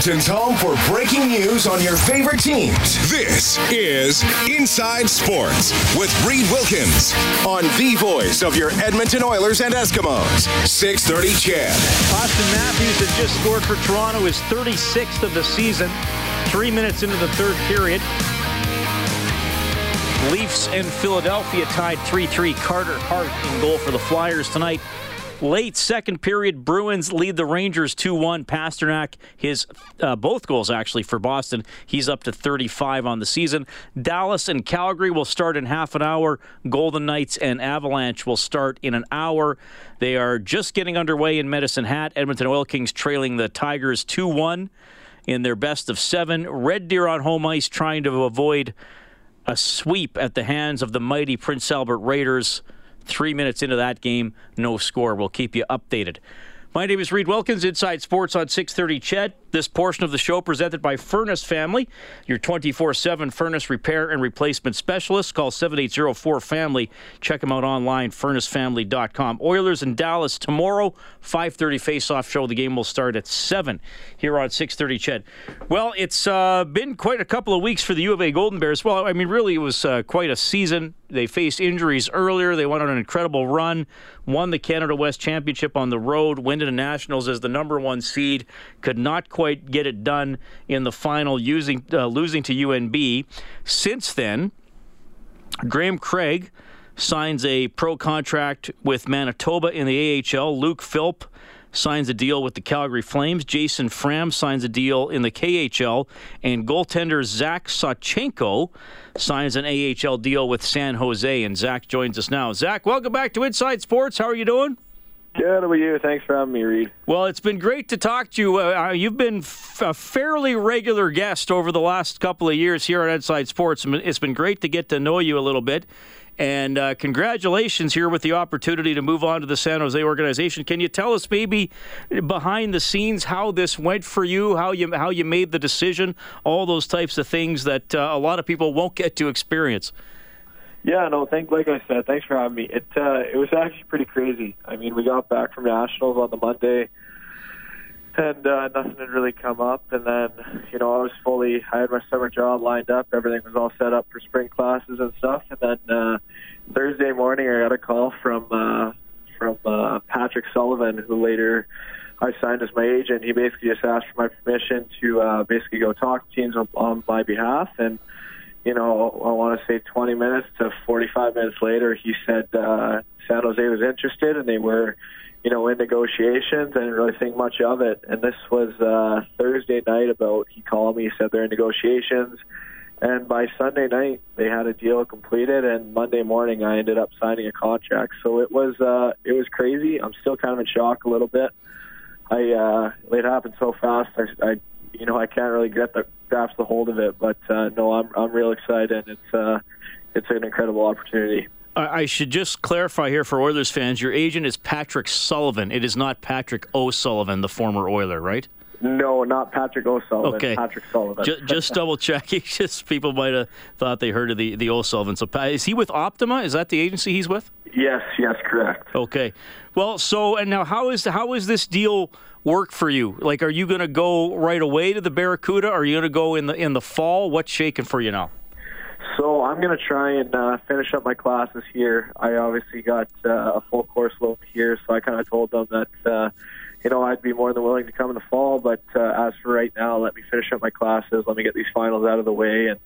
Edmonton's home for breaking news on your favorite teams. This is Inside Sports with Reed Wilkins on the voice of your Edmonton Oilers and Eskimos. 630 CHED. Auston Matthews had just scored for Toronto, his 36th of the season, three minutes into the third period. Leafs and Philadelphia tied 3 3. Carter Hart in goal for the Flyers tonight. Late second period, Bruins lead the Rangers 2 1. Pastrnak, his uh, both goals actually for Boston. He's up to 35 on the season. Dallas and Calgary will start in half an hour. Golden Knights and Avalanche will start in an hour. They are just getting underway in Medicine Hat. Edmonton Oil Kings trailing the Tigers 2 1 in their best of seven. Red Deer on home ice trying to avoid a sweep at the hands of the mighty Prince Albert Raiders. Three minutes into that game, no score. We'll keep you updated. My name is Reed Wilkins, Inside Sports on 630 CHED. This portion of the show presented by Furnace Family, your 24-7 furnace repair and replacement specialist. Call 7804-FAMILY. Check them out online, furnacefamily.com. Oilers in Dallas tomorrow, 5.30 face-off show. The game will start at 7 here on 630 CHED. Well, it's uh, been quite a couple of weeks for the U of A Golden Bears. Well, I mean, really, it was uh, quite a season. They faced injuries earlier. They went on an incredible run, won the Canada West Championship on the road, went to the Nationals as the number one seed, could not quite get it done in the final, using uh, losing to UNB. Since then, Graham Craig signs a pro contract with Manitoba in the AHL. Luke Philp signs a deal with the Calgary Flames. Jason Fram signs a deal in the KHL. And goaltender Zach Sawchenko signs an AHL deal with San Jose. And Zach joins us now. Zach, welcome back to Inside Sports. How are you doing? Good. How you? Thanks for having me, Reed. Well, it's been great to talk to you. Uh, you've been f- a fairly regular guest over the last couple of years here at Inside Sports. It's been great to get to know you a little bit. And uh, congratulations here with the opportunity to move on to the San Jose organization. Can you tell us maybe behind the scenes how this went for you, how you how you made the decision, all those types of things that uh, a lot of people won't get to experience? Yeah, no, thank like I said, thanks for having me. It uh, it was actually pretty crazy. I mean, we got back from nationals on the Monday, and uh, nothing had really come up. And then, you know, I was fully, I had my summer job lined up. Everything was all set up for spring classes and stuff. And then uh, Thursday morning, I got a call from uh, from uh, Patrick Sullivan, who later I signed as my agent. He basically just asked for my permission to uh, basically go talk to teams on, on my behalf and you know, I want to say 20 minutes to 45 minutes later, he said uh, San Jose was interested and they were, you know, in negotiations. I didn't really think much of it. And this was uh, Thursday night about, he called me, he said they're in negotiations. And by Sunday night, they had a deal completed, and Monday morning, I ended up signing a contract. So it was uh, it was crazy. I'm still kind of in shock a little bit. I uh, it happened so fast. I, I you know I can't really get the grasp the hold of it. But uh, no, I'm I'm real excited. It's uh, it's an incredible opportunity. I should just clarify here for Oilers fans: your agent is Patrick Sullivan. It is not Patrick O'Sullivan, the former Oiler, right? No, not Patrick O'Sullivan. Okay. Patrick Sullivan. just, just double checking. Just people might have thought they heard of the the O'Sullivan. So is he with Optima? Is that the agency he's with? Yes. Yes. Correct. Okay. Well, so and now how is how is this deal? Work for you? Like, are you going to go right away to the Barracuda? Are you going to go in the in the fall? What's shaking for you now? So I'm going to try and uh, finish up my classes here. I obviously got uh, a full course load here, so I kind of told them that uh, you know I'd be more than willing to come in the fall. But uh, as for right now, let me finish up my classes. Let me get these finals out of the way, and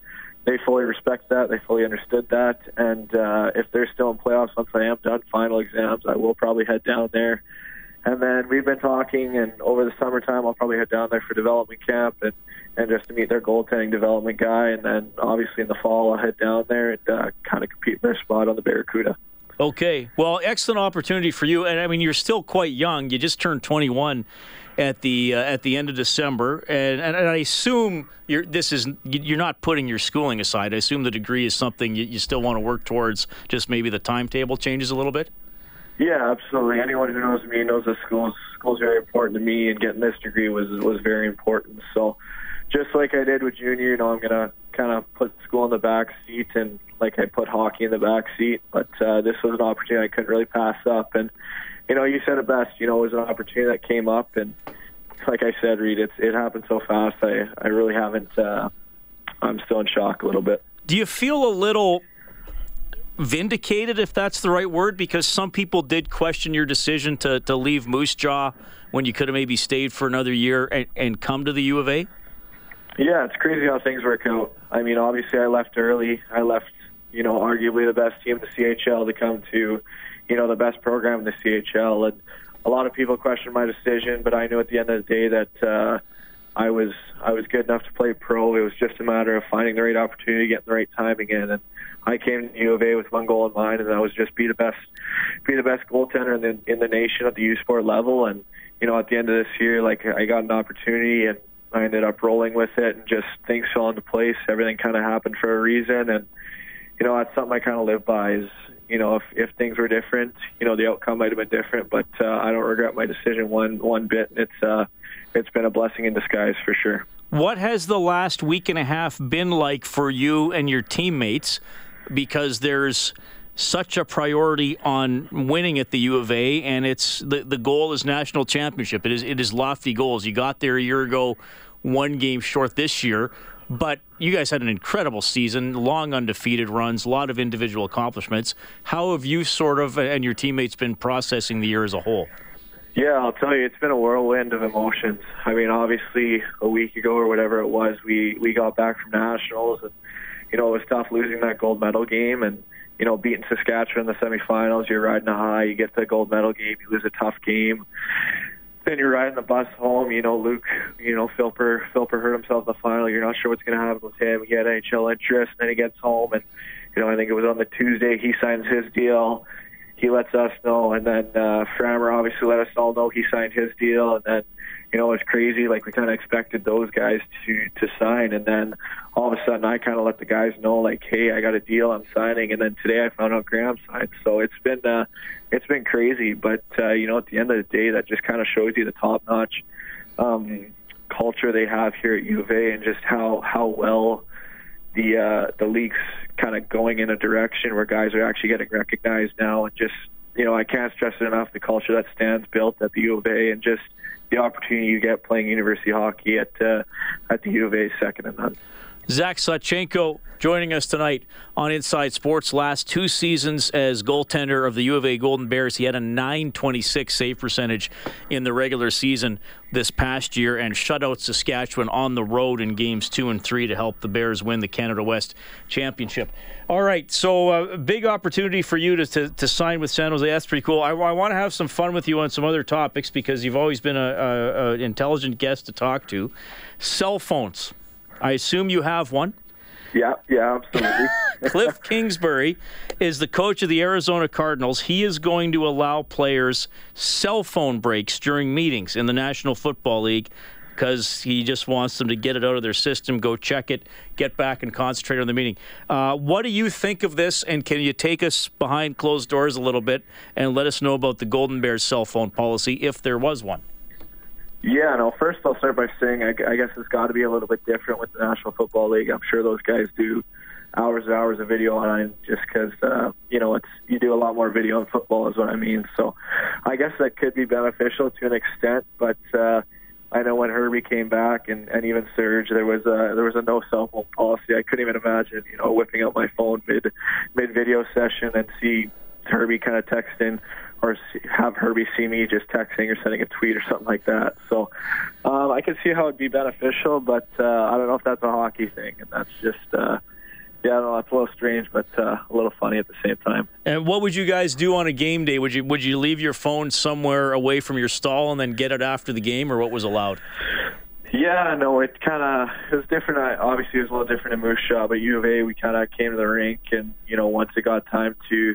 they fully respect that. They fully understood that. And uh, if they're still in playoffs once I am done final exams, I will probably head down there And then we've been talking, and over the summertime, I'll probably head down there for development camp and and just to meet their goaltending development guy. And then obviously in the fall, I'll head down there and uh, kind of compete for a spot on the Barracuda. Okay. Well, excellent opportunity for you. And I mean, you're still quite young. You just turned 21 at the uh, at the end of December, and, and, I assume you're this is you're not putting your schooling aside. I assume the degree is something you, you still want to work towards. Just maybe the timetable changes a little bit. Yeah, absolutely. Anyone who knows me knows that school school's very important to me, and getting this degree was was very important. So, just like I did with junior, you know, I'm gonna kind of put school in the back seat and like I put hockey in the back seat. But uh, this was an opportunity I couldn't really pass up. And you know, you said it best. You know, it was an opportunity that came up, and like I said, Reed, it's it happened so fast. I I really haven't. Uh, I'm still in shock a little bit. Do you feel a little vindicated, if that's the right word? Because some people did question your decision to to leave Moose Jaw when you could have maybe stayed for another year and, and come to the U of A. Yeah, it's crazy how things work out. I mean, obviously, I left early. I left, you know, arguably the best team in the CHL to come to, you know, the best program in the CHL. And a lot of people questioned my decision, but I knew at the end of the day that uh, I was I was good enough to play pro. It was just a matter of finding the right opportunity, getting the right timing in. And I came to U of A with one goal in mind, and that was just be the best, be the best goaltender in the in the nation at the U Sport level. And you know, at the end of this year, like I got an opportunity and I ended up rolling with it, and just things fell into place. Everything kind of happened for a reason, and you know that's something I kind of live by. Is you know if if things were different, you know the outcome might have been different, but uh, I don't regret my decision one one bit. It's uh, it's been a blessing in disguise for sure. What has the last week and a half been like for you and your teammates? Because there's such a priority on winning at the U of A, and it's the the goal is national championship. It is it is lofty goals. You got there a year ago one game short this year. But you guys had an incredible season, long undefeated runs, a lot of individual accomplishments. How have you sort of and your teammates been processing the year as a whole? Yeah, I'll tell you, it's been a whirlwind of emotions. I mean, obviously, a week ago or whatever it was, we we got back from nationals, and you know it was tough losing that gold medal game, and you know beating Saskatchewan in the semifinals. You're riding a high, you get the gold medal game, you lose a tough game, then you're riding the bus home. You know, Luke, you know, Philper, Philper hurt himself in the final. You're not sure what's going to happen with him. He had NHL interest. And then he gets home, and you know, I think it was on the Tuesday he signs his deal. He lets us know, and then uh, Frammer obviously let us all know he signed his deal, and then you know, it was crazy. Like we kind of expected those guys to to sign, and then all of a sudden, I kind of let the guys know, like, hey, I got a deal, I'm signing. And then today, I found out Graham signed. So it's been uh, it's been crazy. But uh, you know, at the end of the day, that just kind of shows you the top notch um, culture they have here at U of A, and just how how well the uh, the league's kind of going in a direction where guys are actually getting recognized now, and just you know, I can't stress it enough the culture that stands built at the U of A, and just the opportunity you get playing university hockey at uh, at the U of A second and none. Zach Sawchenko joining us tonight on Inside Sports. Last two seasons as goaltender of the U of A Golden Bears, he had a 926 save percentage in the regular season this past year and shut out Saskatchewan on the road in games two and three to help the Bears win the Canada West Championship. All right, so a uh, big opportunity for you to, to, to, sign with San Jose. That's pretty cool. I, I want to have some fun with you on some other topics because you've always been an intelligent guest to talk to. Cell phones. I assume you have one. Yeah, yeah, absolutely. Kliff Kingsbury is the coach of the Arizona Cardinals. He is going to allow players cell phone breaks during meetings in the National Football League because he just wants them to get it out of their system, go check it, get back and concentrate on the meeting. Uh, what do you think of this? And can you take us behind closed doors a little bit and let us know about the Golden Bears cell phone policy if there was one? Yeah, no. First, I'll start by saying I, I guess it's got to be a little bit different with the National Football League. I'm sure those guys do hours and hours of video on just because uh, you know it's you do a lot more video in football is what I mean. So I guess that could be beneficial to an extent, but uh, I know when Herbie came back and, and even Serge, there was a there was a no cell phone policy. I couldn't even imagine you know whipping out my phone mid mid video session and see Herbie kind of texting or have Herbie see me just texting or sending a tweet or something like that. So um, I can see how it'd be beneficial, but uh, I don't know if that's a hockey thing, and that's just uh, yeah, no, it's a little strange, but uh, a little funny at the same time. And what would you guys do on a game day? Would you would you leave your phone somewhere away from your stall and then get it after the game, or what was allowed? Yeah, no, it kind of it was different. I, obviously, it was a little different in Moose Jaw, but U of A, we kind of came to the rink, and you know, once it got time to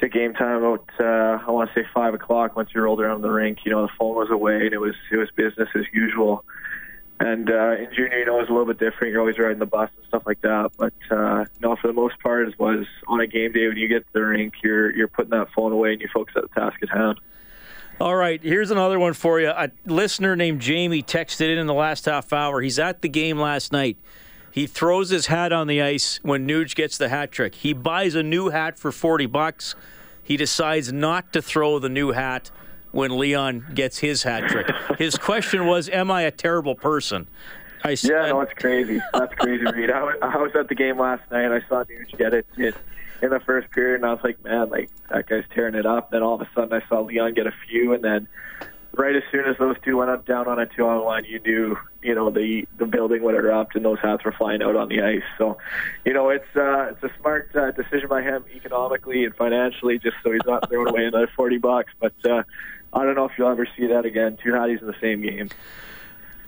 to game time, about uh, I want to say five o'clock. Once you rolled around the rink, you know, the phone was away, and it was it was business as usual. And uh, in junior, you know, it was a little bit different. You're always riding the bus and stuff like that. But uh, no, for the most part, it was on a game day when you get to the rink, you're you're putting that phone away and you focus on the task at hand. All right, here's another one for you. A listener named Jamie texted in in the last half hour. He's at the game last night. He throws his hat on the ice when Nuge gets the hat trick. He buys a new hat for 40 bucks. He decides not to throw the new hat when Leon gets his hat trick. His question was, "Am I a terrible person?" I said, yeah, no, it's crazy. That's crazy, Reed. I was, I was at the game last night. I saw Nuge get it in, in the first period, and I was like, man, like that guy's tearing it up. Then all of a sudden, I saw Leon get a few, and then right as soon as those two went up down on a two on one, you knew you know the the building would erupt and those hats were flying out on the ice. So, you know, it's uh, it's a smart uh, decision by him economically and financially, just so he's not throwing away another forty bucks. But uh, I don't know if you'll ever see that again. Two Hatties in the same game.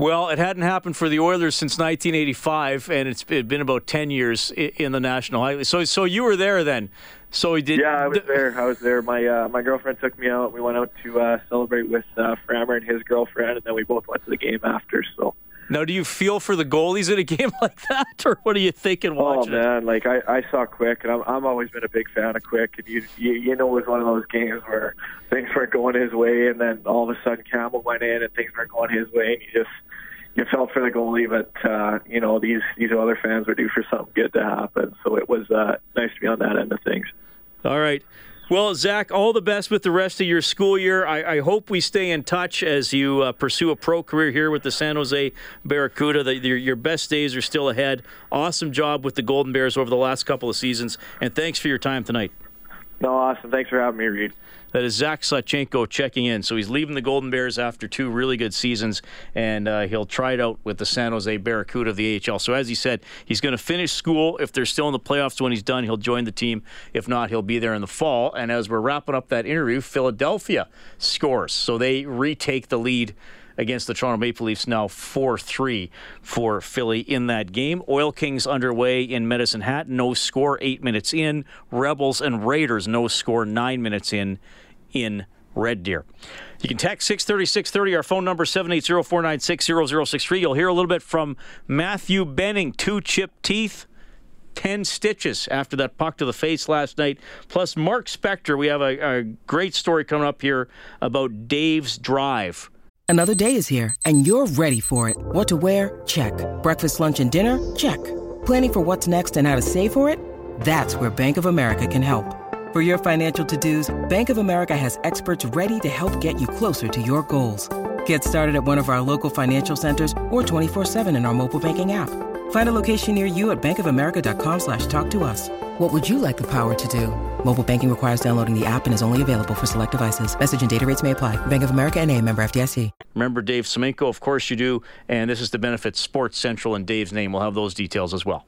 Well, it hadn't happened for the Oilers since 1985, and it's been about 10 years in the National Hockey So, so you were there then. So he did. Yeah, I was there. I was there. My uh, my girlfriend took me out. We went out to uh, celebrate with uh, Frammer and his girlfriend, and then we both went to the game after. So. Now, do you feel for the goalies in a game like that, or what are you thinking watching? Oh man, it? like I, I saw Quick, and I'm I'm always been a big fan of Quick, and you, you you know it was one of those games where things weren't going his way, and then all of a sudden Campbell went in, and things weren't going his way, and you just you felt for the goalie, but uh, you know these these other fans were due for something good to happen, so it was uh, nice to be on that end of things. All right. Well, Zach, all the best with the rest of your school year. I, I hope we stay in touch as you uh, pursue a pro career here with the San Jose Barracuda. The, your, your best days are still ahead. Awesome job with the Golden Bears over the last couple of seasons, and thanks for your time tonight. No, awesome. Thanks for having me, Reed. That is Zach Sawchenko checking in. So he's leaving the Golden Bears after two really good seasons, and uh, he'll try it out with the San Jose Barracuda of the AHL. So as he said, he's going to finish school. If they're still in the playoffs when he's done, he'll join the team. If not, he'll be there in the fall. And as we're wrapping up that interview, Philadelphia scores. So they retake the lead against the Toronto Maple Leafs now 4 3 for Philly in that game. Oil Kings underway in Medicine Hat, no score eight minutes in. Rebels and Raiders, no score nine minutes in in Red Deer. You can text 630 630, our phone number 780 496 0063. You'll hear a little bit from Matthew Benning, two chipped teeth. 10 stitches after that puck to the face last night. Plus, Mark Spector. We have a, a great story coming up here about Dave's Drive Another day is here, and you're ready for it. What to wear? Check. Breakfast, lunch, and dinner? Check. Planning for what's next and how to save for it? That's where Bank of America can help. For your financial to-dos, Bank of America has experts ready to help get you closer to your goals. Get started at one of our local financial centers or 24-7 in our mobile banking app. Find a location near you at bankofamerica.com slash talk to us. What would you like the power to do? Mobile banking requires downloading the app and is only available for select devices. Message and data rates may apply. Bank of America and a member FDIC. Remember Dave Semenko? Of course you do. And this is the benefit Sports Central and Dave's name. We'll have those details as well.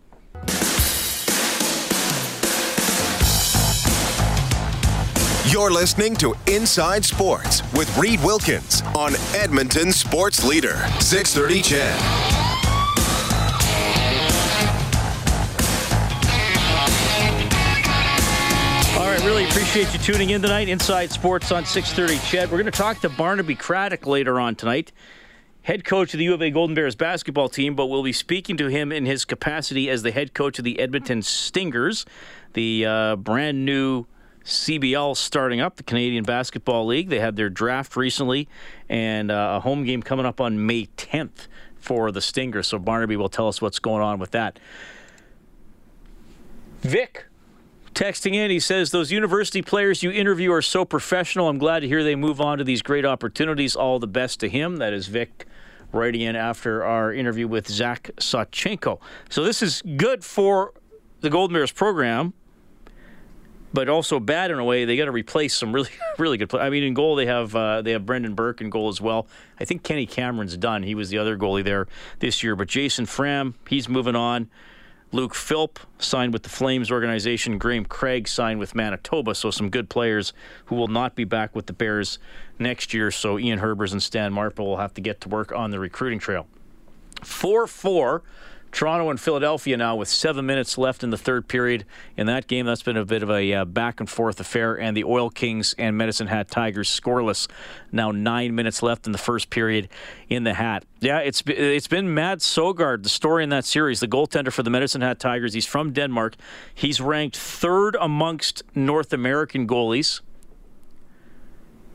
You're listening to Inside Sports with Reed Wilkins on Edmonton Sports Leader, 630 CHED. All right, really appreciate you tuning in tonight. Inside Sports on 6:30. CHED, we're going to talk to Barnaby Craddock later on tonight, head coach of the U of A Golden Bears basketball team. But we'll be speaking to him in his capacity as the head coach of the Edmonton Stingers, the uh, brand new CBL starting up, the Canadian Basketball League. They had their draft recently, and uh, a home game coming up on May 10th for the Stingers. So Barnaby will tell us what's going on with that. Vic texting in. He says, Those university players you interview are so professional. I'm glad to hear they move on to these great opportunities. All the best to him. That is Vic writing in after our interview with Zach Sawchenko. So this is good for the Golden Bears program, but also bad in a way. They got to replace some really, really good players. I mean, in goal they have uh, they have Brendan Burke in goal as well. I think Kenny Cameron's done. He was the other goalie there this year. But Jason Fram, he's moving on. Luke Philp signed with the Flames organization. Graham Craig signed with Manitoba. So some good players who will not be back with the Bears next year. So Ian Herbers and Stan Marple will have to get to work on the recruiting trail. 4 4 Toronto and Philadelphia now with seven minutes left in the third period. In that game, that's been a bit of a uh, back and forth affair. And the Oil Kings and Medicine Hat Tigers scoreless. Now nine minutes left in the first period in the Hat. Yeah, it's it's been Mads Søgaard, the story in that series, the goaltender for the Medicine Hat Tigers. He's from Denmark. He's ranked third amongst North American goalies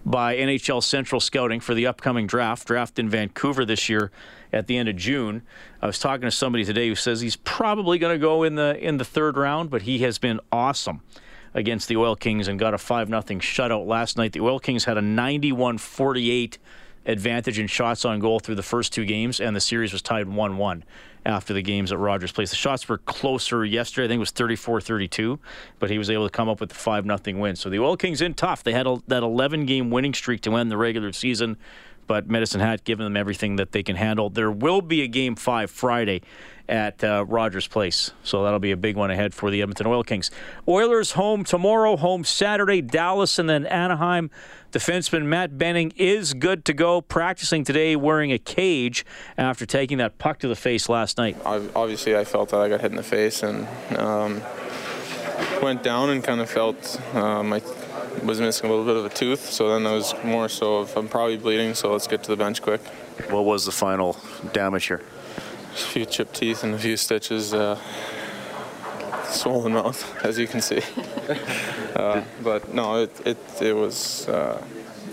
by NHL Central Scouting for the upcoming draft, draft in Vancouver this year at the end of June. I was talking to somebody today who says he's probably going to go in the in the third round, but he has been awesome against the Oil Kings and got a 5 0 shutout last night. The Oil Kings had a 91 48 advantage in shots on goal through the first two games, and the series was tied 1 1 after the games at Rogers Place. The shots were closer yesterday. I think it was 34 32, but he was able to come up with the 5 0 win. So the Oil Kings in tough. They had a, that 11 game winning streak to end the regular season, but Medicine Hat giving them everything that they can handle. There will be a game five Friday at uh, Rogers Place. So that'll be a big one ahead for the Edmonton Oil Kings. Oilers home tomorrow, home Saturday, Dallas, and then Anaheim. Defenseman Matt Benning is good to go, practicing today wearing a cage after taking that puck to the face last night. Obviously, I felt that I got hit in the face and um, went down and kind of felt um, was missing a little bit of a tooth. So then I was more so of I'm probably bleeding, so let's get to the bench quick. What was the final damage here? a few chipped teeth and a few stitches. Uh, swollen mouth, as you can see. uh, but no, it it, it was. Uh,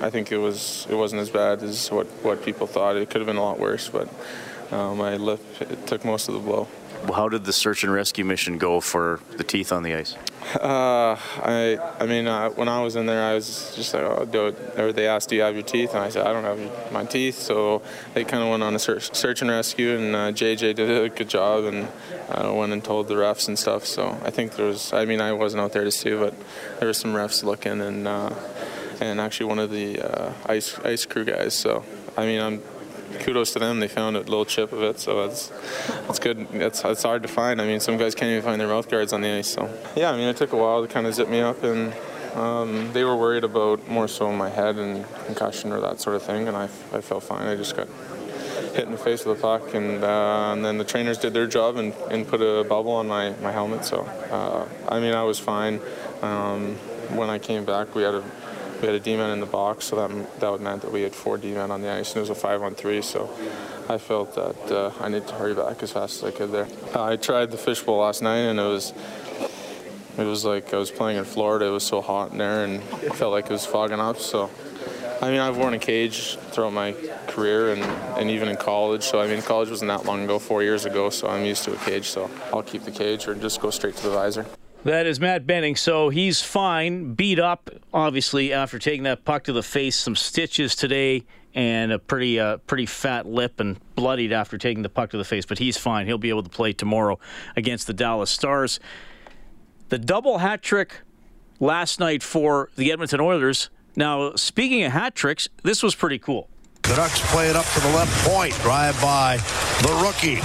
I think it was it wasn't as bad as what, what people thought. It could have been a lot worse, but uh, my lip it took most of the blow. How did the search and rescue mission go for the teeth on the ice? Uh, I I mean, uh, when I was in there, I was just like, oh, do it. Or they asked, do you have your teeth? And I said, I don't have my teeth. So they kind of went on a search, search and rescue, and uh, JJ did a good job and uh, went and told the refs and stuff. So I think there was, I mean, I wasn't out there to see, but there were some refs looking and uh, and actually one of the uh, ice ice crew guys. So I mean, I'm kudos to them. They found a little chip of it, so it's it's good. It's it's hard to find. I mean, some guys can't even find their mouth guards on the ice. So yeah, I mean, it took a while to kind of zip me up, and um, they were worried about more so my head and concussion or that sort of thing, and I I felt fine. I just got hit in the face with a puck, and, uh, and then the trainers did their job and, and put a bubble on my, my helmet. So, uh, I mean, I was fine. Um, when I came back, we had a we had a D-man in the box, so that that meant that we had four D-men on the ice, and it was a five-on-three. So I felt that uh, I needed to hurry back as fast as I could there. Uh, I tried the fishbowl last night, and it was it was like I was playing in Florida. It was so hot in there, and I felt like it was fogging up. So. I mean, I've worn a cage throughout my career and, and even in college. So, I mean, college wasn't that long ago, four years ago, so I'm used to a cage. So, I'll keep the cage or just go straight to the visor. That is Matt Benning. So he's fine, beat up, obviously, after taking that puck to the face. Some stitches today and a pretty uh, pretty fat lip and bloodied after taking the puck to the face. But he's fine. He'll be able to play tomorrow against the Dallas Stars. The double hat trick last night for the Edmonton Oilers. Now, speaking of hat tricks, this was pretty cool. The Ducks play it up to the left point. Drive by the rookie.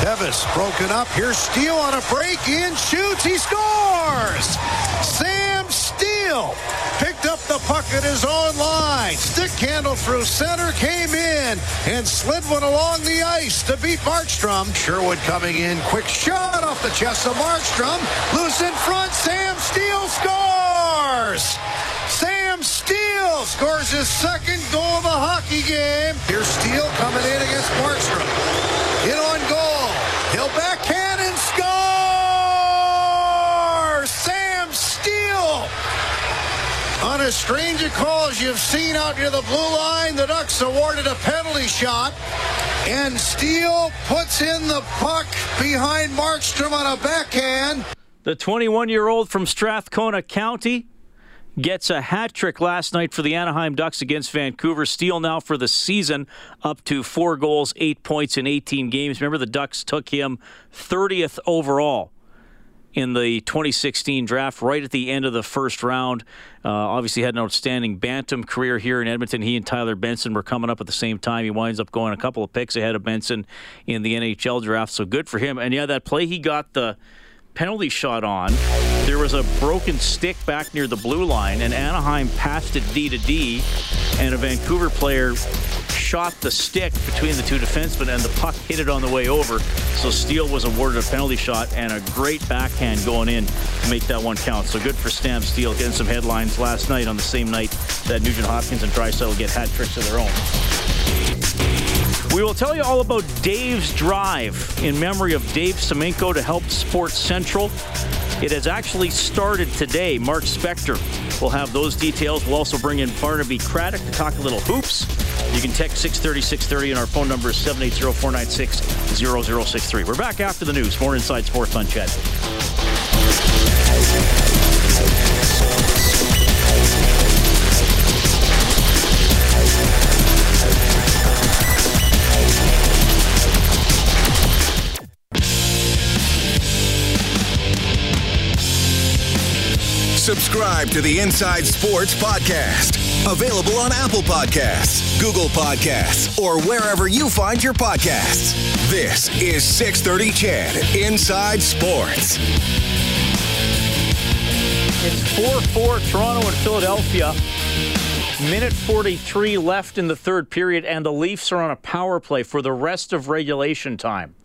Tevis broken up. Here's Steel on a break in. Shoots. He scores. Sam Steel picked up the puck at his own line. Stick handle through center. Came in and slid one along the ice to beat Markstrom. Sherwood coming in. Quick shot off the chest of Markstrom. Loose in front. Sam Steel scores. Sam Steel scores his second goal of the hockey game. Here's Steel coming in against Markstrom. In on goal. He'll backhand and score! Sam Steel! On a strange a call as you've seen out near the blue line, the Ducks awarded a penalty shot. And Steel puts in the puck behind Markstrom on a backhand. The 21 year old from Strathcona County gets a hat trick last night for the Anaheim Ducks against Vancouver. Steel now for the season, up to four goals, eight points in 18 games. Remember, the Ducks took him 30th overall in the 2016 draft, right at the end of the first round. Uh, obviously, had an outstanding bantam career here in Edmonton. He and Tyler Benson were coming up at the same time. He winds up going a couple of picks ahead of Benson in the NHL draft, so good for him. And yeah, that play he got the penalty shot on. There was a broken stick back near the blue line, and Anaheim passed it D to D, and a Vancouver player shot the stick between the two defensemen, and the puck hit it on the way over. So Steel was awarded a penalty shot and a great backhand going in to make that one count. So good for Sam Steel getting some headlines last night on the same night that Nugent Hopkins and Draisaitl get hat tricks of their own. We will tell you all about Dave's Drive in memory of Dave Semenko to help Sports Central. It has actually started today. Mark Spector will have those details. We'll also bring in Barnaby Craddock to talk a little hoops. You can text 630 630, and our phone number is 780 496 0063. We're back after the news. More Inside Sports on CHED. Subscribe to the Inside Sports Podcast. Available on Apple Podcasts, Google Podcasts, or wherever you find your podcasts. This is 630 CHED Inside Sports. It's 4 4 Toronto and Philadelphia. Minute 43 left in the third period, and the Leafs are on a power play for the rest of regulation time.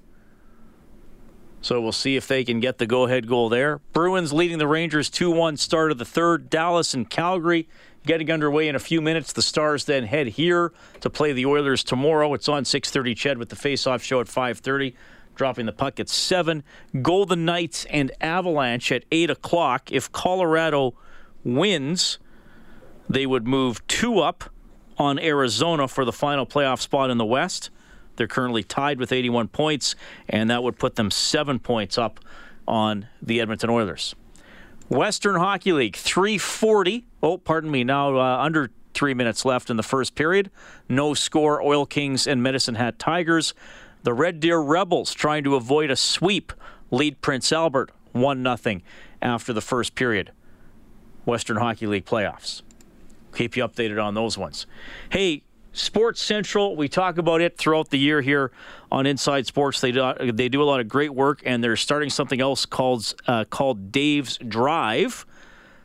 So we'll see if they can get the go ahead goal there. Bruins leading the Rangers 2 1 start of the third. Dallas and Calgary getting underway in a few minutes. The Stars then head here to play the Oilers tomorrow. It's on 6:30 CHED with the face-off show at 5:30. Dropping the puck at seven. Golden Knights and Avalanche at eight o'clock. If Colorado wins, they would move two up on Arizona for the final playoff spot in the West. They're currently tied with 81 points, and that would put them seven points up on the Edmonton Oilers. Western Hockey League, 340. Oh, pardon me, now uh, under three minutes left in the first period. No score, Oil Kings and Medicine Hat Tigers. The Red Deer Rebels trying to avoid a sweep lead Prince Albert 1 0 after the first period. Western Hockey League playoffs. Keep you updated on those ones. Hey, Sports Central, we talk about it throughout the year here on Inside Sports. They do, they do a lot of great work, and they're starting something else called uh, called Dave's Drive.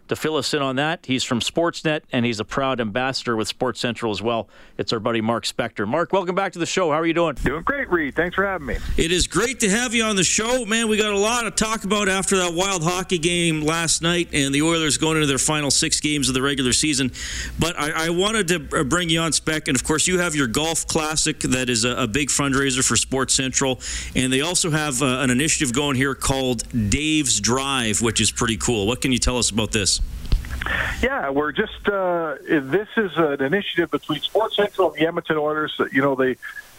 To fill us in on that, he's from Sportsnet, and he's a proud ambassador with Sports Central as well. It's our buddy Mark Spector. Mark, welcome back to the show. How are you doing? Doing great, Reed. Thanks for having me. It is great to have you on the show, man. We got a lot to talk about after that wild hockey game last night, and the Oilers going into their final six games of the regular season. But I, I wanted to bring you on, Spec, and of course, you have your golf classic that is a, a big fundraiser for Sports Central, and they also have uh, an initiative going here called Dave's Drive, which is pretty cool. What can you tell us about this? Yeah, we're just uh, this is an initiative between Sports Central and the Edmonton Oilers. You know, the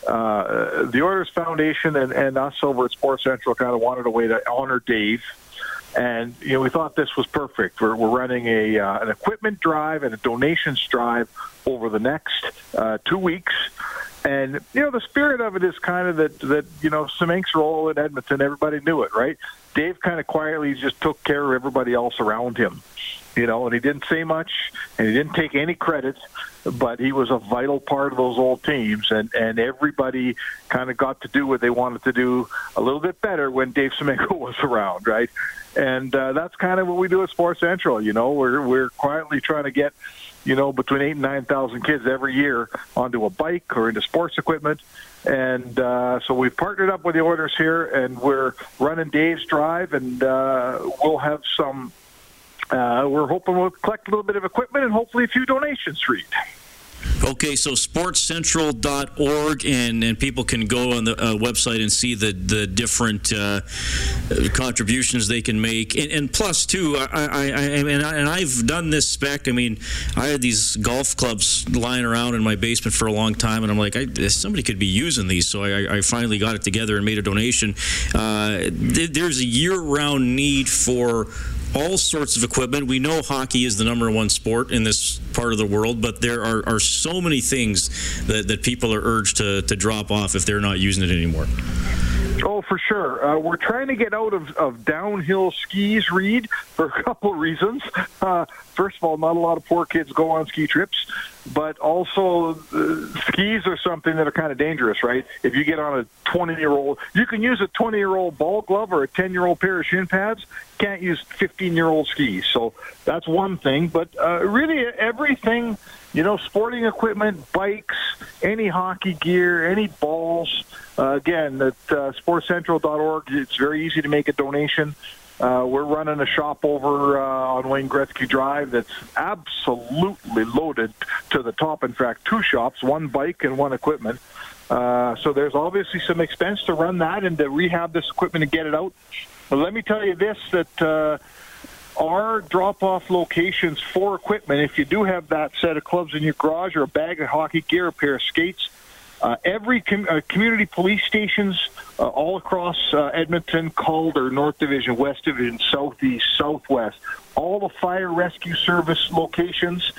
uh, the Oilers Foundation and, and us over at Sports Central kind of wanted a way to honor Dave. And you know, we thought this was perfect. We're, we're running a uh, an equipment drive and a donations drive over the next uh, two weeks. And you know, the spirit of it is kind of that that you know, Semenk's role in Edmonton. Everybody knew it, right? Dave kind of quietly just took care of everybody else around him you know, and he didn't say much and he didn't take any credit, but he was a vital part of those old teams, and and everybody kind of got to do what they wanted to do a little bit better when Dave Semenko was around, right? And uh, that's kind of what we do at Sports Central. You know, we're we're quietly trying to get you know between eight and nine thousand kids every year onto a bike or into sports equipment. And uh, so we've partnered up with the Oilers here, and we're running Dave's Drive, and uh, we'll have some uh, we're hoping we'll collect a little bit of equipment and hopefully a few donations, Reed. Okay, so sportscentral.org, and, and people can go on the uh, website and see the, the different uh, contributions they can make. And, and plus, too, I, I, I, and, I, and I've done this spec. I mean, I had these golf clubs lying around in my basement for a long time, and I'm like, I, somebody could be using these. So I, I finally got it together and made a donation. Uh, there's a year round need for all sorts of equipment. We know hockey is the number one sport in this part of the world, but there are, are so many things that, that people are urged to, to drop off if they're not using it anymore. Oh, for sure. Uh, we're trying to get out of, of downhill skis, Reed, for a couple reasons. Uh, first of all, not a lot of poor kids go on ski trips, but also uh, skis are something that are kind of dangerous, right? If you get on a 20 year old, you can use a 20 year old ball glove or a 10 year old pair of shin pads. Can't use 15 year old skis. So that's one thing. But uh, really, everything you know, sporting equipment, bikes, any hockey gear, any balls. Uh, again, at uh, sportscentral.org, it's very easy to make a donation. Uh, we're running a shop over uh, on Wayne Gretzky Drive that's absolutely loaded to the top. In fact, two shops, one bike and one equipment. Uh, so there's obviously some expense to run that and to rehab this equipment and get it out. But let me tell you this: that uh, are drop-off locations for equipment. If you do have that set of clubs in your garage or a bag of hockey gear, a pair of skates, uh, every com- uh, community police stations uh, all across uh, Edmonton, Calder, North Division, West Division, Southeast, Southwest, all the fire rescue service locations,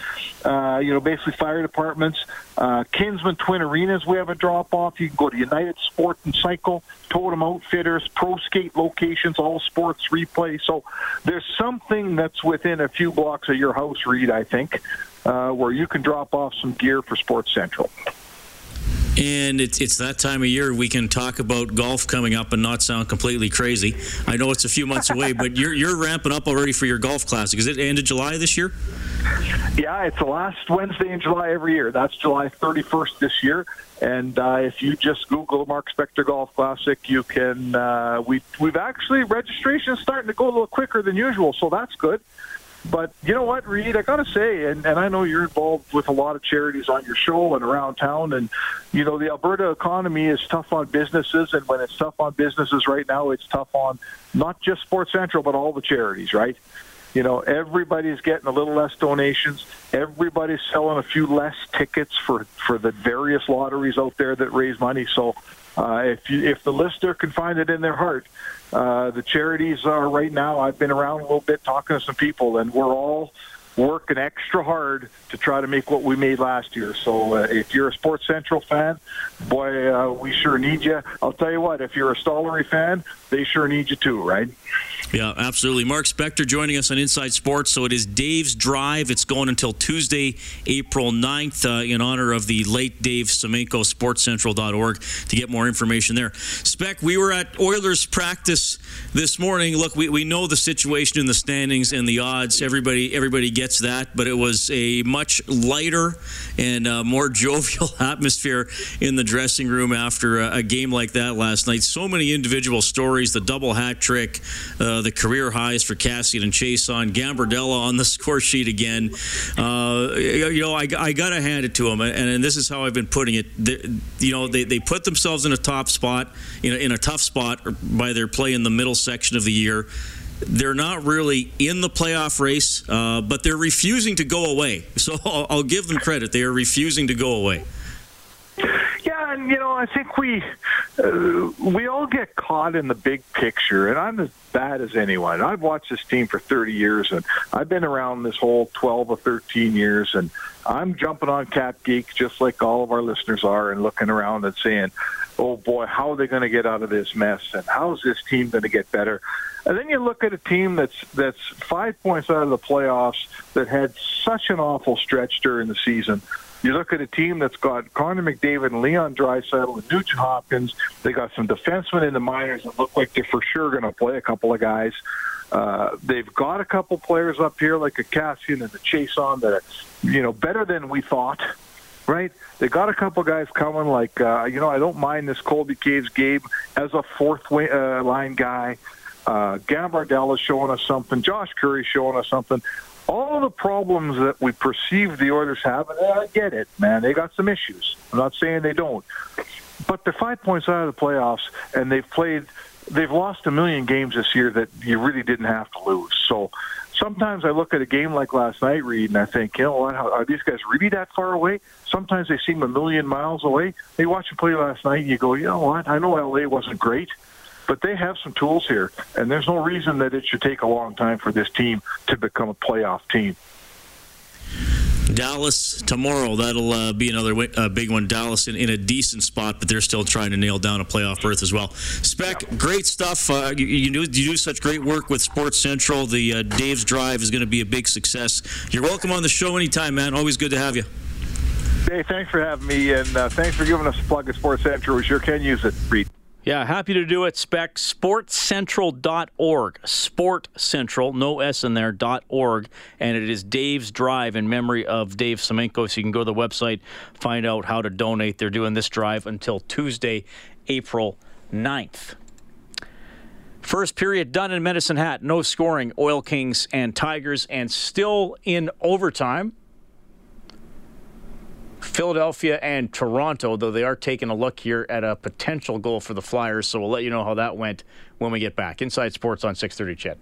uh, you know, basically fire departments, uh, Kinsmen Twin Arenas, we have a drop off. You can go to United Sport and Cycle, Totem Outfitters, Pro Skate locations, all sports replay. So there's something that's within a few blocks of your house, Reed, I think, uh, where you can drop off some gear for Sports Central. And it's, it's that time of year we can talk about golf coming up and not sound completely crazy. I know it's a few months away, but you're, you're ramping up already for your golf classic. Is it end of July this year? Yeah, it's the last Wednesday in July every year. That's July 31st this year. And uh, if you just Google Mark Spector Golf Classic, you can. Uh, we we've actually registration is starting to go a little quicker than usual, so that's good. But you know what, Reed? I got to say, and, and I know you're involved with a lot of charities on your show and around town. And, you know, the Alberta economy is tough on businesses. And when it's tough on businesses right now, it's tough on not just Sports Central, but all the charities, right? You know, everybody's getting a little less donations. Everybody's selling a few less tickets for, for the various lotteries out there that raise money. So uh, if, you, if the listener can find it in their heart, uh, the charities are right now. I've been around a little bit talking to some people, and we're all working extra hard to try to make what we made last year. So uh, if you're a Sports Central fan, boy, uh, we sure need you. I'll tell you what, if you're a Stollery fan, they sure need you too, right? Yeah, absolutely. Mark Spector joining us on Inside Sports. So it is Dave's Drive. It's going until Tuesday, April 9th, uh, in honor of the late Dave Semenko, sportscentral.org to get more information there. Spec, we were at Oilers practice this morning. Look, we, we know the situation in the standings and the odds. Everybody everybody gets that, but it was a much lighter and uh, more jovial atmosphere in the dressing room after a, a, game like that last night. So many individual stories, the double hat trick, uh, the career highs for Kassian and Chiasson Gambardella on the score sheet again. Uh, you know, I, I got to hand it to him, and, and, this is how I've been putting it. The, you know, they, they put themselves in a top spot, in a, in a tough spot by their play in the middle section of the year. They're not really in the playoff race, uh, but they're refusing to go away. So I'll, I'll give them credit. They are refusing to go away. You know, I think we uh, we all get caught in the big picture, and I'm as bad as anyone. I've watched this team for 30 years, and I've been around this whole 12 or 13 years, and I'm jumping on Cap Geek just like all of our listeners are, and looking around and saying, "Oh boy, how are they going to get out of this mess? And how is this team going to get better?" And then you look at a team that's that's five points out of the playoffs that had such an awful stretch during the season you look at a team that's got Connor McDavid and Leon Draisaitl and Nugent Hopkins. They got some defensemen in the minors that look like they're for sure going to play a couple of guys. Uh, they've got a couple players up here like a Kassian and a Chiasson that are, you know, better than we thought. Right? They got a couple guys coming. Like, uh, you know, I don't mind this Colby Caves Gabe as a fourth way, uh, line guy. Uh, is showing us something. Josh Currie showing us something all the problems that we perceive the Oilers have, and I get it, man. They got some issues. I'm not saying they don't, but they're five points out of the playoffs, and they've played. They've lost a million games this year that you really didn't have to lose. So sometimes I look at a game like last night, Reed, and I think, you know what? Are these guys really that far away? Sometimes they seem a million miles away. They watch them play last night, and you go, you know what? I know LA wasn't great but they have some tools here, and there's no reason that it should take a long time for this team to become a playoff team. Dallas tomorrow. That'll uh, be another uh, big one. Dallas in, in, a decent spot, but they're still trying to nail down a playoff berth as well. Spec, yeah. great stuff. Uh, you, you, do, you, do, such great work with Sports Central. The uh, Dave's Drive is going to be a big success. You're welcome on the show anytime, man. Always good to have you. Hey, thanks for having me, and uh, thanks for giving us a plug at Sports Central. We sure can use it, Reed. Yeah, happy to do it. Spec sportcentral.org. Sport Central, no S in there, dot .org. And it is Dave's Drive in memory of Dave Semenko. So you can go to the website, find out how to donate. They're doing this drive until Tuesday, April 9th. First period done in Medicine Hat. No scoring. Oil Kings and Tigers, and still in overtime. Philadelphia and Toronto, though they are taking a look here at a potential goal for the Flyers. So we'll let you know how that went when we get back. Inside Sports on 630 CHED.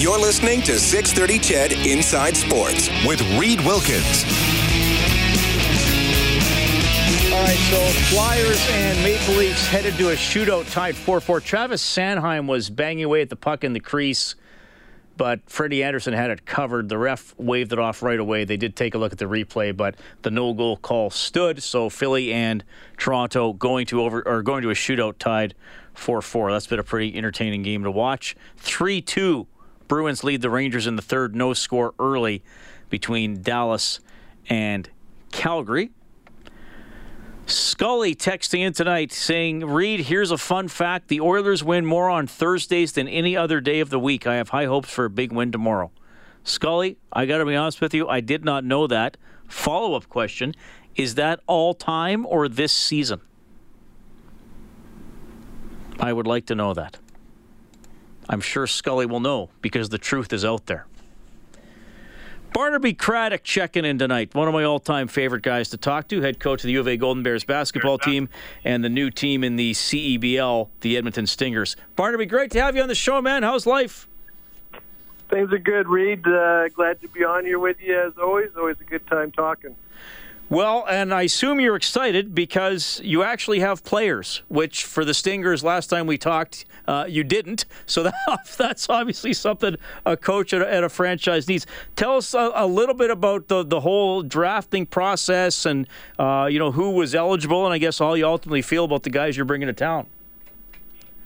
You're listening to 630 CHED Inside Sports with Reed Wilkins. All right, so Flyers and Maple Leafs headed to a shootout tied 4 4. Travis Sanheim was banging away at the puck in the crease but Freddie Andersen had it covered. The ref waved it off right away. They did take a look at the replay, but the no goal call stood. So Philly and Toronto going to over or going to a shootout tied 4-4. That's been a pretty entertaining game to watch. 3-2 Bruins lead the Rangers in the third. No score early between Dallas and Calgary. Scully texting in tonight saying, Reed, here's a fun fact. The Oilers win more on Thursdays than any other day of the week. I have high hopes for a big win tomorrow. Scully, I got to be honest with you, I did not know that. Follow up question Is that all time or this season? I would like to know that. I'm sure Scully will know because the truth is out there. Barnaby Craddock checking in tonight. One of my all-time favorite guys to talk to, head coach of the U of A Golden Bears basketball team and the new team in the CEBL, the Edmonton Stingers. Barnaby, great to have you on the show, man. How's life? Things are good, Reed. Uh, glad to be on here with you as always. Always a good time talking. Well, and I assume you're excited because you actually have players, which for the Stingers last time we talked, uh, you didn't. So that, that's obviously something a coach at a, at a franchise needs. Tell us a, a, little bit about the, the whole drafting process and uh, you know who was eligible, and I guess all you ultimately feel about the guys you're bringing to town.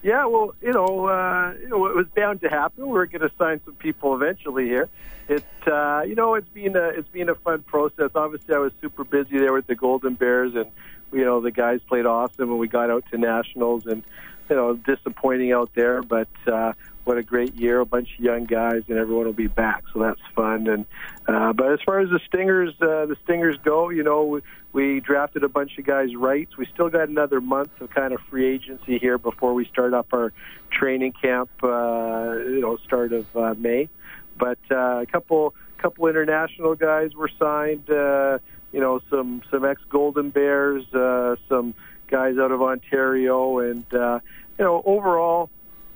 Yeah, well, you know, uh, you know, it was bound to happen. We're going to sign some people eventually here. It, uh, you know, it's been a it's been a fun process. Obviously, I was super busy there with the Golden Bears, and you know, the guys played awesome, and we got out to nationals, and you know, disappointing out there, but uh, what a great year! A bunch of young guys, and everyone will be back, so that's fun. And uh, but as far as the Stingers, uh, the Stingers go, you know, we, we drafted a bunch of guys rights. We still got another month of kind of free agency here before we start up our training camp. Uh, you know, start of uh, May. But uh, a couple couple international guys were signed. Uh, you know, some some ex Golden Bears, uh, some guys out of Ontario, and uh, you know, overall,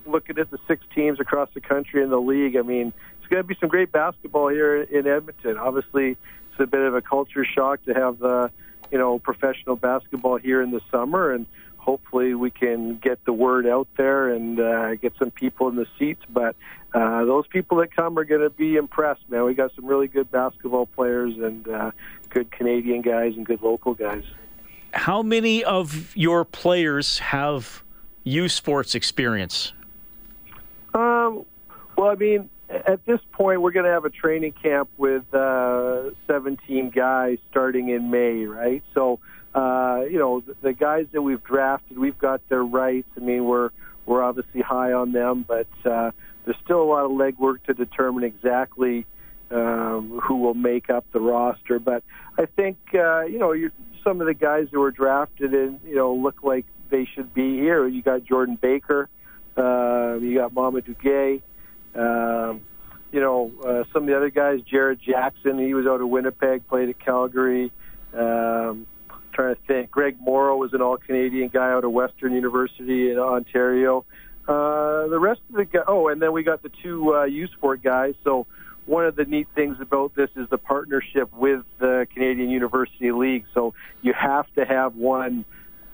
looking at the six teams across the country in the league, I mean, it's going to be some great basketball here in Edmonton. Obviously, it's a bit of a culture shock to have the, you know, professional basketball here in the summer, and hopefully we can get the word out there and uh, get some people in the seats. But uh, those people that come are going to be impressed, man. We got some really good basketball players and uh, good Canadian guys and good local guys. How many of your players have U Sports experience? Um, well, I mean, at this point, we're going to have a training camp with uh, 17 guys starting in May, right? So, uh, you know, the, the guys that we've drafted, we've got their rights. I mean, we're we're obviously high on them, but uh, there's still a lot of legwork to determine exactly um, who will make up the roster. But I think uh, you know, you, some of the guys who were drafted and you know look like they should be here. You got Jordan Baker, uh, you got Mamadou Gueye. Um, you know, uh, some of the other guys, Jared Jackson, he was out of Winnipeg, played at Calgary. Um, trying to think. Greg Morrow was an all-Canadian guy out of Western University in Ontario. Uh, the rest of the guys, oh, and then we got the two uh, U Sport guys. So one of the neat things about this is the partnership with the Canadian University League. So you have to have one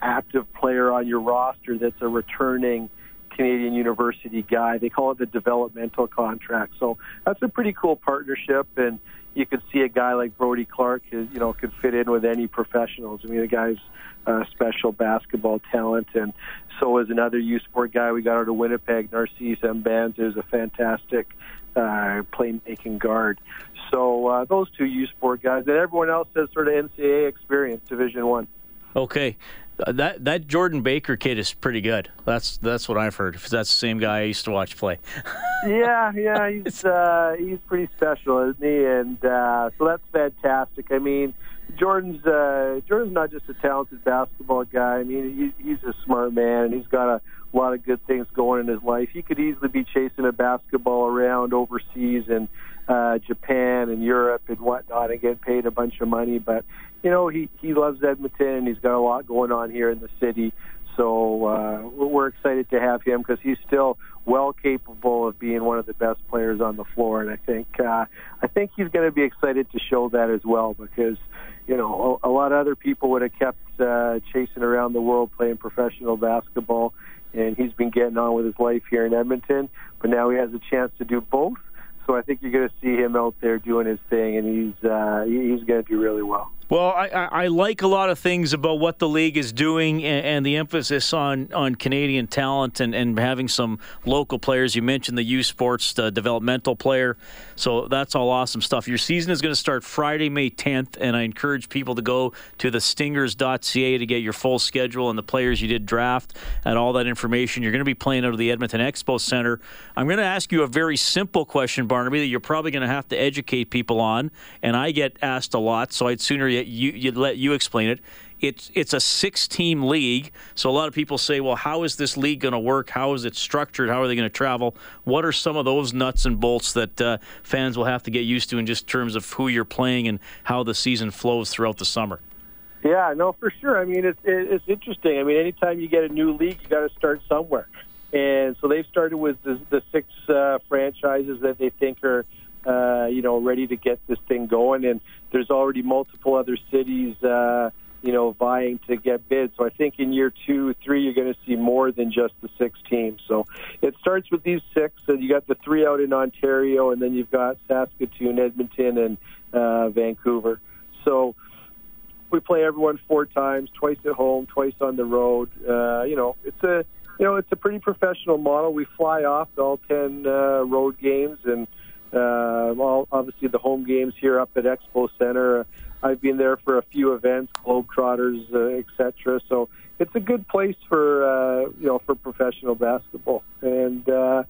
active player on your roster that's a returning Canadian University guy. They call it the developmental contract. So that's a pretty cool partnership, and you could see a guy like Brody Clark, you know, could fit in with any professionals. I mean, the guy's uh, special basketball talent, and so is another U Sport guy we got out of Winnipeg, Narcisse Mbanza, is a fantastic uh, playmaking guard. So uh, those two U Sport guys, and everyone else has sort of NCAA experience, Division One. Okay. That that Jordan Baker kid is pretty good. That's that's what I've heard. That's the same guy I used to watch play. yeah, yeah, he's uh, he's pretty special, isn't he? And uh, so that's fantastic. I mean, Jordan's uh, Jordan's not just a talented basketball guy. I mean, he, he's a smart man, and he's got a lot of good things going in his life. He could easily be chasing a basketball around overseas and uh, Japan and Europe and whatnot and get paid a bunch of money. But you know, he he loves Edmonton he's got a lot going on here in the city. So uh, we're excited to have him because he's still well capable of being one of the best players on the floor, and I think uh, I think he's going to be excited to show that as well because you know a, a lot of other people would have kept uh, chasing around the world playing professional basketball, and he's been getting on with his life here in Edmonton, but now he has a chance to do both so I think you're going to see him out there doing his thing, and he's uh, he's going to do really well. Well, I, I, like a lot of things about what the league is doing and, and, the emphasis on, on Canadian talent and, and having some local players. You mentioned the U Sports the developmental player, so that's all awesome stuff. Your season is going to start Friday, May 10th, and I encourage people to go to the stingers.ca to get your full schedule and the players you did draft and all that information. You're going to be playing out of the Edmonton Expo Center. I'm going to ask you a very simple question, Barnaby, that you're probably going to have to educate people on, and I get asked a lot, so I'd sooner you, you let you explain it. It's it's a six team league, so a lot of people say, well, how is this league going to work? How is it structured? How are they going to travel? What are some of those nuts and bolts that uh, fans will have to get used to in just terms of who you're playing and how the season flows throughout the summer? Yeah, no, for sure. I mean, it's it's interesting. I mean, anytime you get a new league, you got to start somewhere. And so they've started with the, the six uh, franchises that they think are uh, you know, ready to get this thing going. And there's already multiple other cities, uh, you know, vying to get bids. So I think in year two, three, you're going to see more than just the six teams. So it starts with these six, and you got the three out in Ontario, and then you've got Saskatoon, Edmonton, and uh, Vancouver. So we play everyone four times, twice at home, twice on the road. Uh, you know, it's a you know it's a pretty professional model. We fly off all ten uh, road games and uh, well, obviously the home games here up at Expo Center. I've been there for a few events, Globetrotters, uh, etc. So it's a good place for uh, you know for professional basketball. And uh,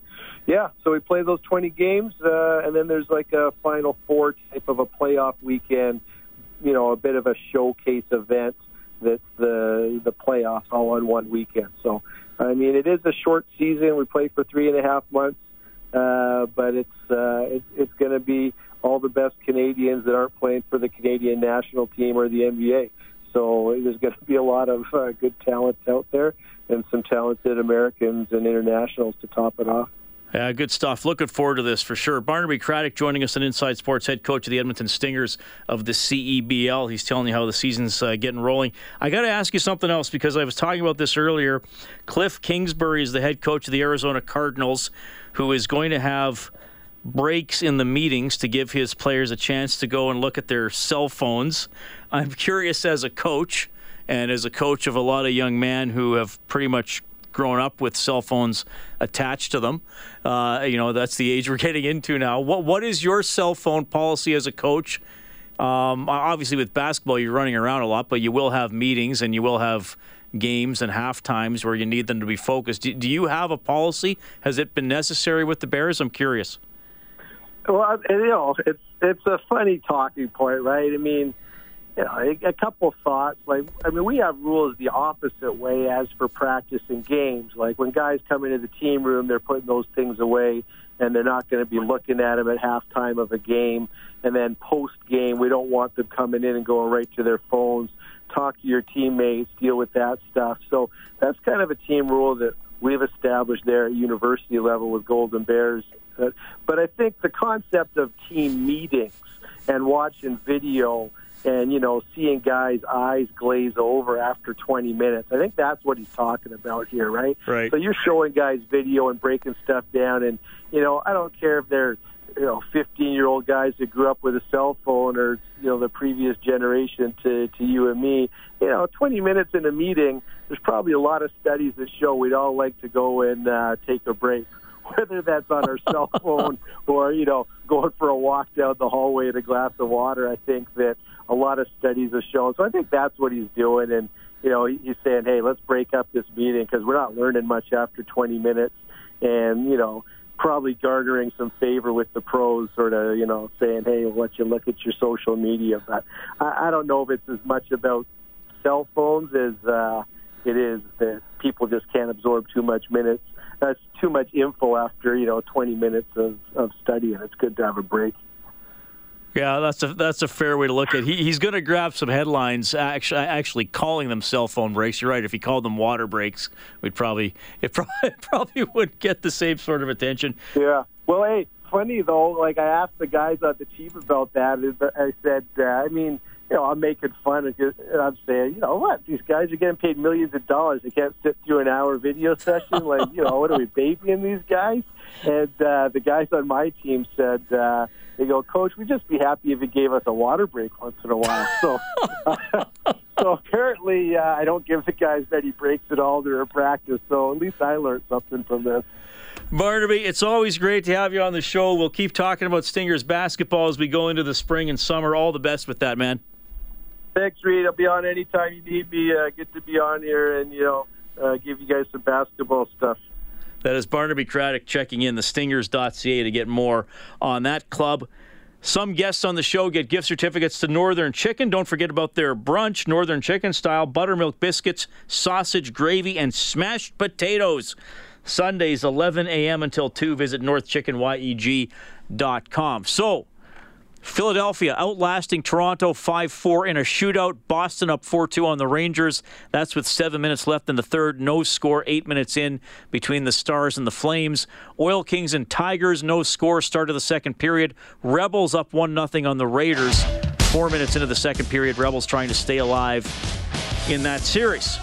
yeah, so we play those 20 games, uh, and then there's like a Final Four type of a playoff weekend. You know, a bit of a showcase event that's the the playoffs all on one weekend. So I mean, it is a short season. We play for three and a half months. Uh, but it's uh, it, it's going to be all the best Canadians that aren't playing for the Canadian national team or the NBA. So there's going to be a lot of uh, good talent out there and some talented Americans and internationals to top it off. Yeah, good stuff. Looking forward to this for sure. Barnaby Craddock joining us on Inside Sports, head coach of the Edmonton Stingers of the CEBL. He's telling you how the season's uh, getting rolling. I got to ask you something else because I was talking about this earlier. Kliff Kingsbury is the head coach of the Arizona Cardinals who is going to have breaks in the meetings to give his players a chance to go and look at their cell phones. I'm curious as a coach and as a coach of a lot of young men who have pretty much grown up with cell phones attached to them. Uh, you know, that's the age we're getting into now. What what is your cell phone policy as a coach? Um, obviously, with basketball, you're running around a lot, but you will have meetings and you will have games and half times where you need them to be focused. Do, do you have a policy? Has it been necessary with the Bears? I'm curious. Well, you know, it's it's a funny talking point, right? I mean, you know, a, a couple of thoughts. Like, I mean, we have rules the opposite way as for practice and games. Like when guys come into the team room, they're putting those things away, and they're not going to be looking at them at halftime of a game. And then post game, we don't want them coming in and going right to their phones talk to your teammates, deal with that stuff. So that's kind of a team rule that we've established there at university level with Golden Bears. Uh, but I think the concept of team meetings and watching video and you know seeing guys' eyes glaze over after 20 minutes. I think that's what he's talking about here, right? Right. So you're showing guys video and breaking stuff down, and you know I don't care if they're you know 15 year old guys that grew up with a cell phone or you know the previous generation to to you and me. You know, 20 minutes in a meeting. There's probably a lot of studies that show we'd all like to go and uh, take a break whether that's on our cell phone or you know going for a walk down the hallway and a glass of water. I think that a lot of studies have shown. So I think that's what he's doing, and you know he's saying, hey, let's break up this meeting because we're not learning much after 20 minutes, and you know probably garnering some favor with the pros, sort of you know saying, hey, we'll you look at your social media, but I, I don't know if it's as much about cell phones as uh, it is that people just can't absorb too much minutes that's too much info after you know 20 minutes of, of study, and it's good to have a break. Yeah, that's a that's a fair way to look at. it. He, he's going to grab some headlines. Actually, actually calling them cell phone breaks. You're right. If he called them water breaks, we'd probably it probably, probably would get the same sort of attention. Yeah. Well, hey, funny though. Like I asked the guys on the team about that. I said, uh, I mean, you know, I'm making fun of it. And I'm saying, you know what? These guys are getting paid millions of dollars. They can't sit through an hour video session. like, you know, what are we babying these guys? And uh, the guys on my team said, uh, they go, Coach, we'd just be happy if he gave us a water break once in a while. So, so apparently, uh, I don't give the guys many breaks at all during practice. So at least I learned something from this. Barnaby, it's always great to have you on the show. We'll keep talking about Stingers basketball as we go into the spring and summer. All the best with that, man. Thanks, Reed. I'll be on anytime you need me. Uh, good to be on here and, you know, uh, give you guys some basketball stuff. That is Barnaby Craddock checking in the stingers.ca to get more on that club. Some guests on the show get gift certificates to Northern Chicken. Don't forget about their brunch, Northern Chicken style buttermilk biscuits, sausage, gravy, and smashed potatoes. Sundays, 11 a.m. until 2. Visit northchickenyeg.com. So, Philadelphia outlasting Toronto 5 4 in a shootout. Boston up 4 2 on the Rangers. That's with seven minutes left in the third. No score, eight minutes in between the Stars and the Flames. Oil Kings and Tigers, no score, start of the second period. Rebels up 1 0 on the Raiders. Four minutes into the second period, Rebels trying to stay alive in that series.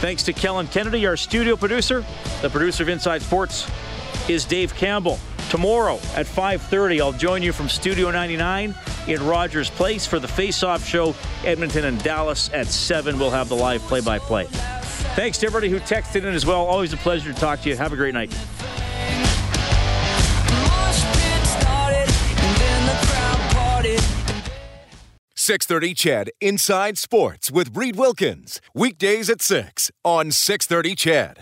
Thanks to Kellen Kennedy, our studio producer. The producer of Inside Sports is Dave Campbell. Tomorrow at 5:30, I'll join you from Studio 99 in Rogers Place for the Face-Off Show. Edmonton and Dallas at 7. We'll have the live play-by-play. Thanks to everybody who texted in as well. Always a pleasure to talk to you. Have a great night. Six thirty, CHED. Inside Sports with Reed Wilkins weekdays at six on Six Thirty, CHED.